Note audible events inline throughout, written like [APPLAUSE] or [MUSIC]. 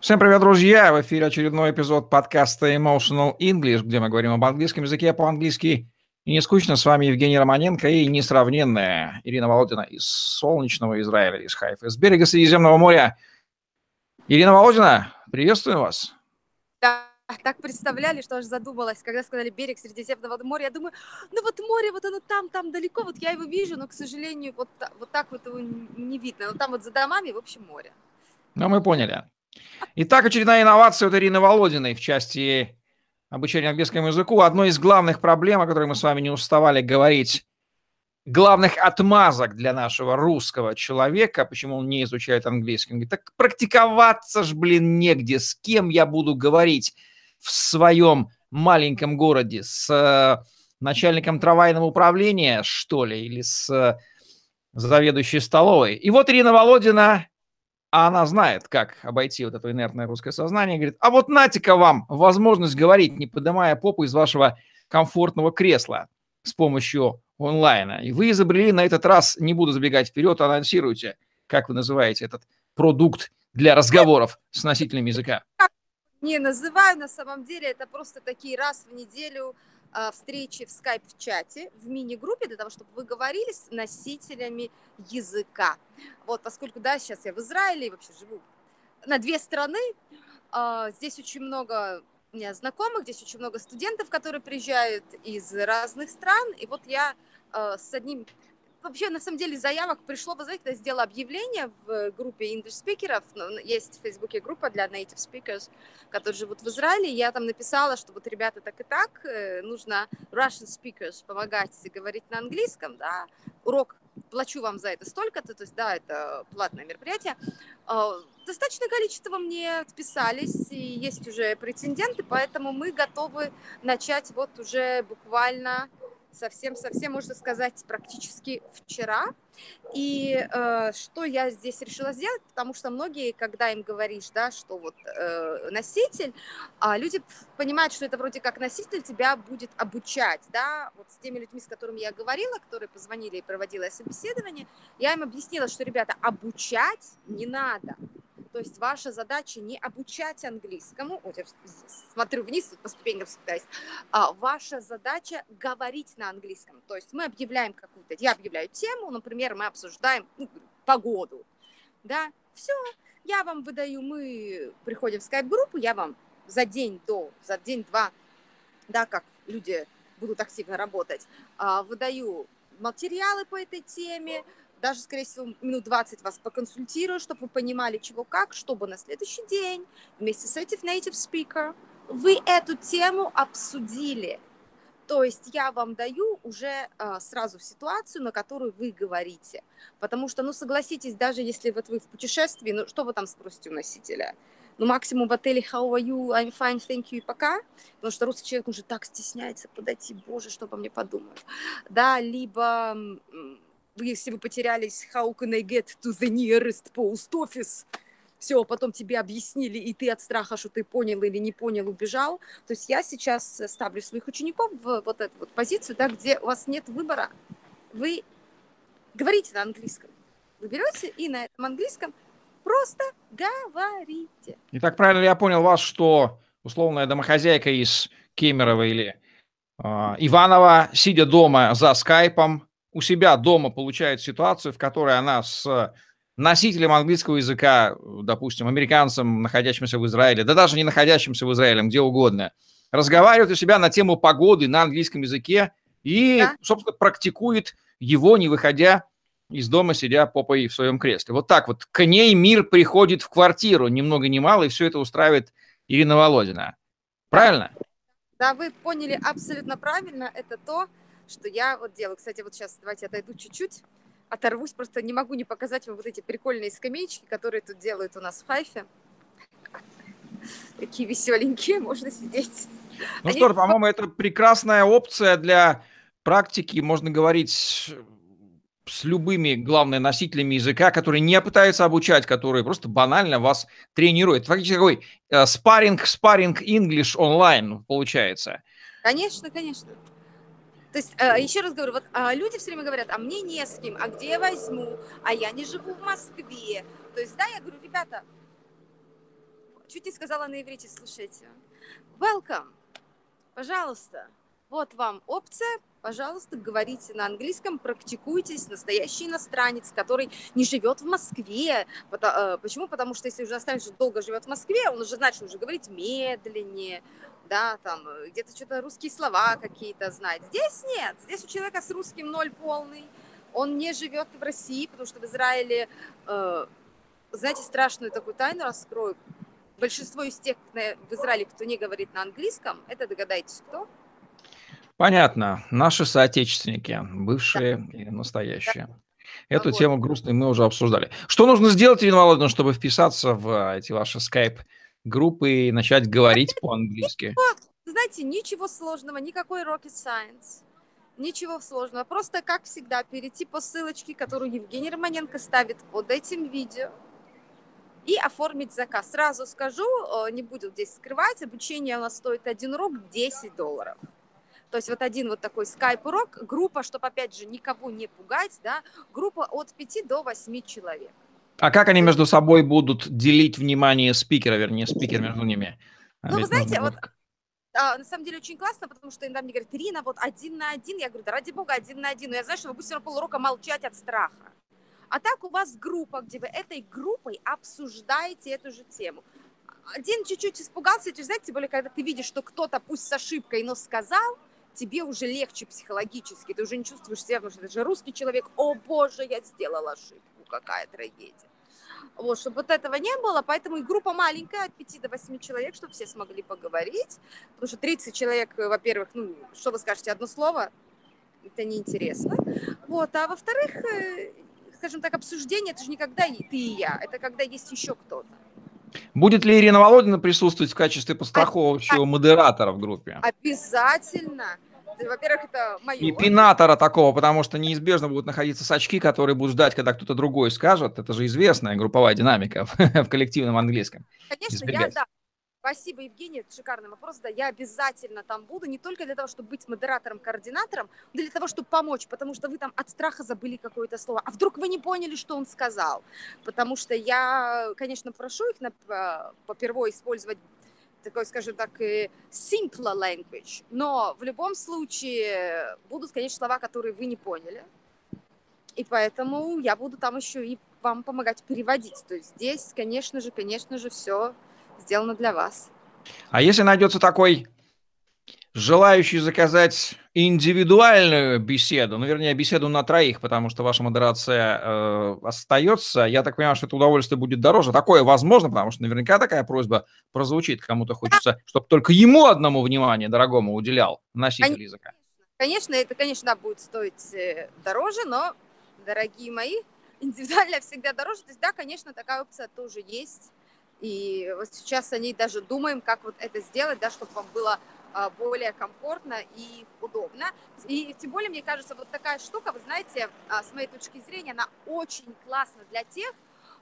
Всем привет, друзья! В эфире очередной эпизод подкаста Emotional English, где мы говорим об английском языке по-английски. И не скучно, с вами Евгений Романенко и несравненная Ирина Володина из солнечного Израиля, из Хайфа, с берега Средиземного моря. Ирина Володина, приветствую вас. Да, так представляли, что аж задумалась, когда сказали берег Средиземного моря. Я думаю, ну вот море, вот оно там, там далеко, вот я его вижу, но, к сожалению, вот, вот так вот его не видно. Но там вот за домами, в общем, море. Ну, мы поняли. Итак, очередная инновация от Ирины Володиной в части обучения английскому языку. Одной из главных проблем, о которой мы с вами не уставали говорить, главных отмазок для нашего русского человека, почему он не изучает английский. Он говорит, так практиковаться ж, блин, негде, с кем я буду говорить в своем маленьком городе, с э, начальником трамвайного управления, что ли, или с э, заведующей столовой. И вот Ирина Володина а она знает, как обойти вот это инертное русское сознание, говорит, а вот нате-ка вам возможность говорить, не поднимая попу из вашего комфортного кресла с помощью онлайна. И вы изобрели на этот раз, не буду забегать вперед, анонсируйте, как вы называете этот продукт для разговоров с носителем языка. Не называю, на самом деле это просто такие раз в неделю встречи в скайп-чате, в мини-группе, для того, чтобы вы говорили с носителями языка. Вот, поскольку, да, сейчас я в Израиле и вообще живу на две страны, а, здесь очень много у меня знакомых, здесь очень много студентов, которые приезжают из разных стран, и вот я а, с одним вообще, на самом деле, заявок пришло, вы знаете, я сделала объявление в группе English спикеров, ну, ну, есть в Фейсбуке группа для native speakers, которые живут в Израиле, я там написала, что вот, ребята, так и так, э, нужно Russian speakers помогать говорить на английском, да, урок плачу вам за это столько-то, то есть, да, это платное мероприятие. А, достаточное количество мне отписались, и есть уже претенденты, поэтому мы готовы начать вот уже буквально совсем-совсем, можно сказать, практически вчера. И э, что я здесь решила сделать, потому что многие, когда им говоришь, да, что вот э, носитель, э, люди понимают, что это вроде как носитель тебя будет обучать, да, вот с теми людьми, с которыми я говорила, которые позвонили и проводила собеседование, я им объяснила, что, ребята, обучать не надо, то есть ваша задача не обучать английскому, вот я смотрю вниз, тут по ступенькам спускаюсь, а ваша задача говорить на английском. То есть мы объявляем какую-то, я объявляю тему, например, мы обсуждаем ну, погоду, да, все, я вам выдаю, мы приходим в скайп-группу, я вам за день до, за день-два, да, как люди будут активно работать, а, выдаю материалы по этой теме, даже, скорее всего, минут 20 вас поконсультирую, чтобы вы понимали, чего как, чтобы на следующий день вместе с этим native speaker вы эту тему обсудили. То есть я вам даю уже э, сразу ситуацию, на которую вы говорите. Потому что, ну, согласитесь, даже если вот вы в путешествии, ну, что вы там спросите у носителя? Ну, максимум в отеле how are you, I'm fine, thank you и пока. Потому что русский человек уже так стесняется подойти, боже, что обо мне подумают. Да, либо если вы потерялись, how can I get to the nearest post office? Все, потом тебе объяснили, и ты от страха, что ты понял или не понял, убежал. То есть я сейчас ставлю своих учеников в вот эту вот позицию, да, где у вас нет выбора. Вы говорите на английском. Вы берете и на этом английском просто говорите. И так правильно я понял вас, что условная домохозяйка из Кемерово или э, Иванова, сидя дома за скайпом, у себя дома получает ситуацию, в которой она с носителем английского языка, допустим, американцем, находящимся в Израиле, да даже не находящимся в Израиле, где угодно, разговаривает у себя на тему погоды на английском языке и, да. собственно, практикует его, не выходя из дома, сидя попой в своем кресле. Вот так вот к ней мир приходит в квартиру, ни много ни мало, и все это устраивает Ирина Володина. Правильно? Да, вы поняли абсолютно правильно. Это то, что я вот делаю. Кстати, вот сейчас давайте отойду чуть-чуть, оторвусь, просто не могу не показать вам вот эти прикольные скамеечки, которые тут делают у нас в Хайфе. Такие веселенькие, [LAUGHS] можно сидеть. Ну Они... что, по-моему, это прекрасная опция для практики, можно говорить, с любыми, главное, носителями языка, которые не пытаются обучать, которые просто банально вас тренируют. Фактически такой э, спарринг, спарринг English онлайн получается. Конечно, конечно. То есть, э, еще раз говорю, вот а, люди все время говорят, а мне не с кем, а где я возьму, а я не живу в Москве. То есть, да, я говорю, ребята, чуть не сказала на иврите, слушайте. Welcome. Пожалуйста. Вот вам опция, пожалуйста, говорите на английском, практикуйтесь, настоящий иностранец, который не живет в Москве. Э, почему? Потому что если уже иностранец долго живет в Москве, он уже начал уже говорить медленнее, да, там э, где-то что-то русские слова какие-то знать. Здесь нет, здесь у человека с русским ноль полный, он не живет в России, потому что в Израиле, э, знаете, страшную такую тайну раскрою. Большинство из тех в Израиле, кто не говорит на английском, это догадайтесь, кто? Понятно. Наши соотечественники, бывшие да. и настоящие. Да. Эту вот. тему грустную мы уже обсуждали. Что нужно сделать, Ирина Володина, чтобы вписаться в эти ваши скайп-группы и начать говорить по-английски? Знаете, ничего сложного, никакой rocket science. Ничего сложного. Просто, как всегда, перейти по ссылочке, которую Евгений Романенко ставит под этим видео и оформить заказ. Сразу скажу, э, не буду здесь скрывать, обучение у нас стоит один урок 10 долларов. То есть вот один вот такой скайп-урок, группа, чтобы, опять же, никого не пугать, да, группа от 5 до 8 человек. А как они между собой будут делить внимание спикера, вернее, спикер между ними? А ну, вы знаете, вот а, на самом деле очень классно, потому что иногда мне говорят, Ирина, вот один на один. Я говорю, да ради бога, один на один. Но я знаю, что вы будете полурока молчать от страха. А так у вас группа, где вы этой группой обсуждаете эту же тему. Один чуть-чуть испугался, то знаете, тем более, когда ты видишь, что кто-то, пусть с ошибкой, но сказал, тебе уже легче психологически, ты уже не чувствуешь себя, потому что это же русский человек, о боже, я сделала ошибку, какая трагедия. Вот, чтобы вот этого не было, поэтому и группа маленькая, от 5 до 8 человек, чтобы все смогли поговорить, потому что 30 человек, во-первых, ну, что вы скажете, одно слово, это неинтересно, вот, а во-вторых, э, скажем так, обсуждение, это же никогда ты и я, это когда есть еще кто-то. Будет ли Ирина Володина присутствовать в качестве подстраховывающего модератора в группе? Обязательно. Во-первых, это мое. И пинатора такого, потому что неизбежно будут находиться сачки, которые будут ждать, когда кто-то другой скажет. Это же известная групповая динамика [LAUGHS] в коллективном английском. Конечно, Избегать. я, да, Спасибо, Евгений, это шикарный вопрос. Да, я обязательно там буду, не только для того, чтобы быть модератором, координатором, но для того, чтобы помочь, потому что вы там от страха забыли какое-то слово. А вдруг вы не поняли, что он сказал? Потому что я, конечно, прошу их на, попервой использовать такой, скажем так, simple language, но в любом случае будут, конечно, слова, которые вы не поняли, и поэтому я буду там еще и вам помогать переводить. То есть здесь, конечно же, конечно же, все сделано для вас. А если найдется такой желающий заказать индивидуальную беседу, ну, вернее, беседу на троих, потому что ваша модерация э, остается, я так понимаю, что это удовольствие будет дороже. Такое возможно, потому что наверняка такая просьба прозвучит. Кому-то хочется, чтобы только ему одному внимание дорогому уделял носитель конечно, языка. Конечно, это, конечно, будет стоить э, дороже, но, дорогие мои, [LAUGHS] индивидуально всегда дороже. То есть, да, конечно, такая опция тоже есть. И вот сейчас о ней даже думаем, как вот это сделать, да, чтобы вам было более комфортно и удобно. И тем более, мне кажется, вот такая штука, вы знаете, а, с моей точки зрения, она очень классна для тех,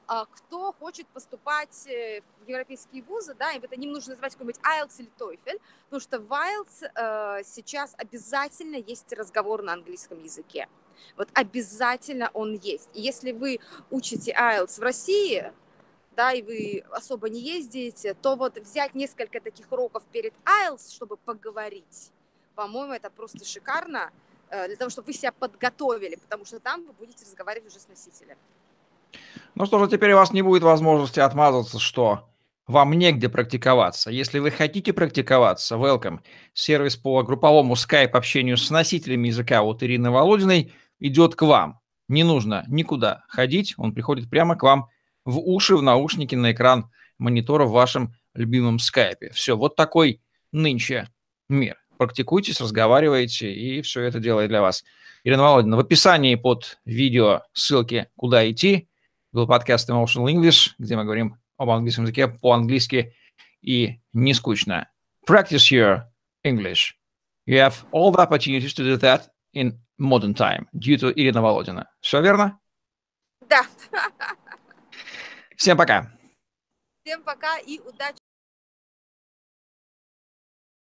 а, кто хочет поступать э, в европейские вузы, да, и это не нужно называть какой-нибудь IELTS или TOEFL, потому что в IELTS э, сейчас обязательно есть разговор на английском языке. Вот обязательно он есть. И если вы учите IELTS в России, да, и вы особо не ездите, то вот взять несколько таких уроков перед IELTS, чтобы поговорить, по-моему, это просто шикарно, э, для того, чтобы вы себя подготовили, потому что там вы будете разговаривать уже с носителем. Ну что же, теперь у вас не будет возможности отмазаться, что вам негде практиковаться. Если вы хотите практиковаться, welcome. Сервис по групповому скайп-общению с носителями языка от Ирины Володиной идет к вам. Не нужно никуда ходить, он приходит прямо к вам в уши, в наушники, на экран монитора в вашем любимом скайпе. Все, вот такой нынче мир. Практикуйтесь, разговаривайте, и все это делает для вас. Ирина Володина, в описании под видео ссылки, куда идти, был подкаст Emotional English, где мы говорим об английском языке по-английски и не скучно. Practice your English. You have all the opportunities to do that in modern time due to Ирина Володина. Все верно? Да. Всем пока. Всем пока и удачи.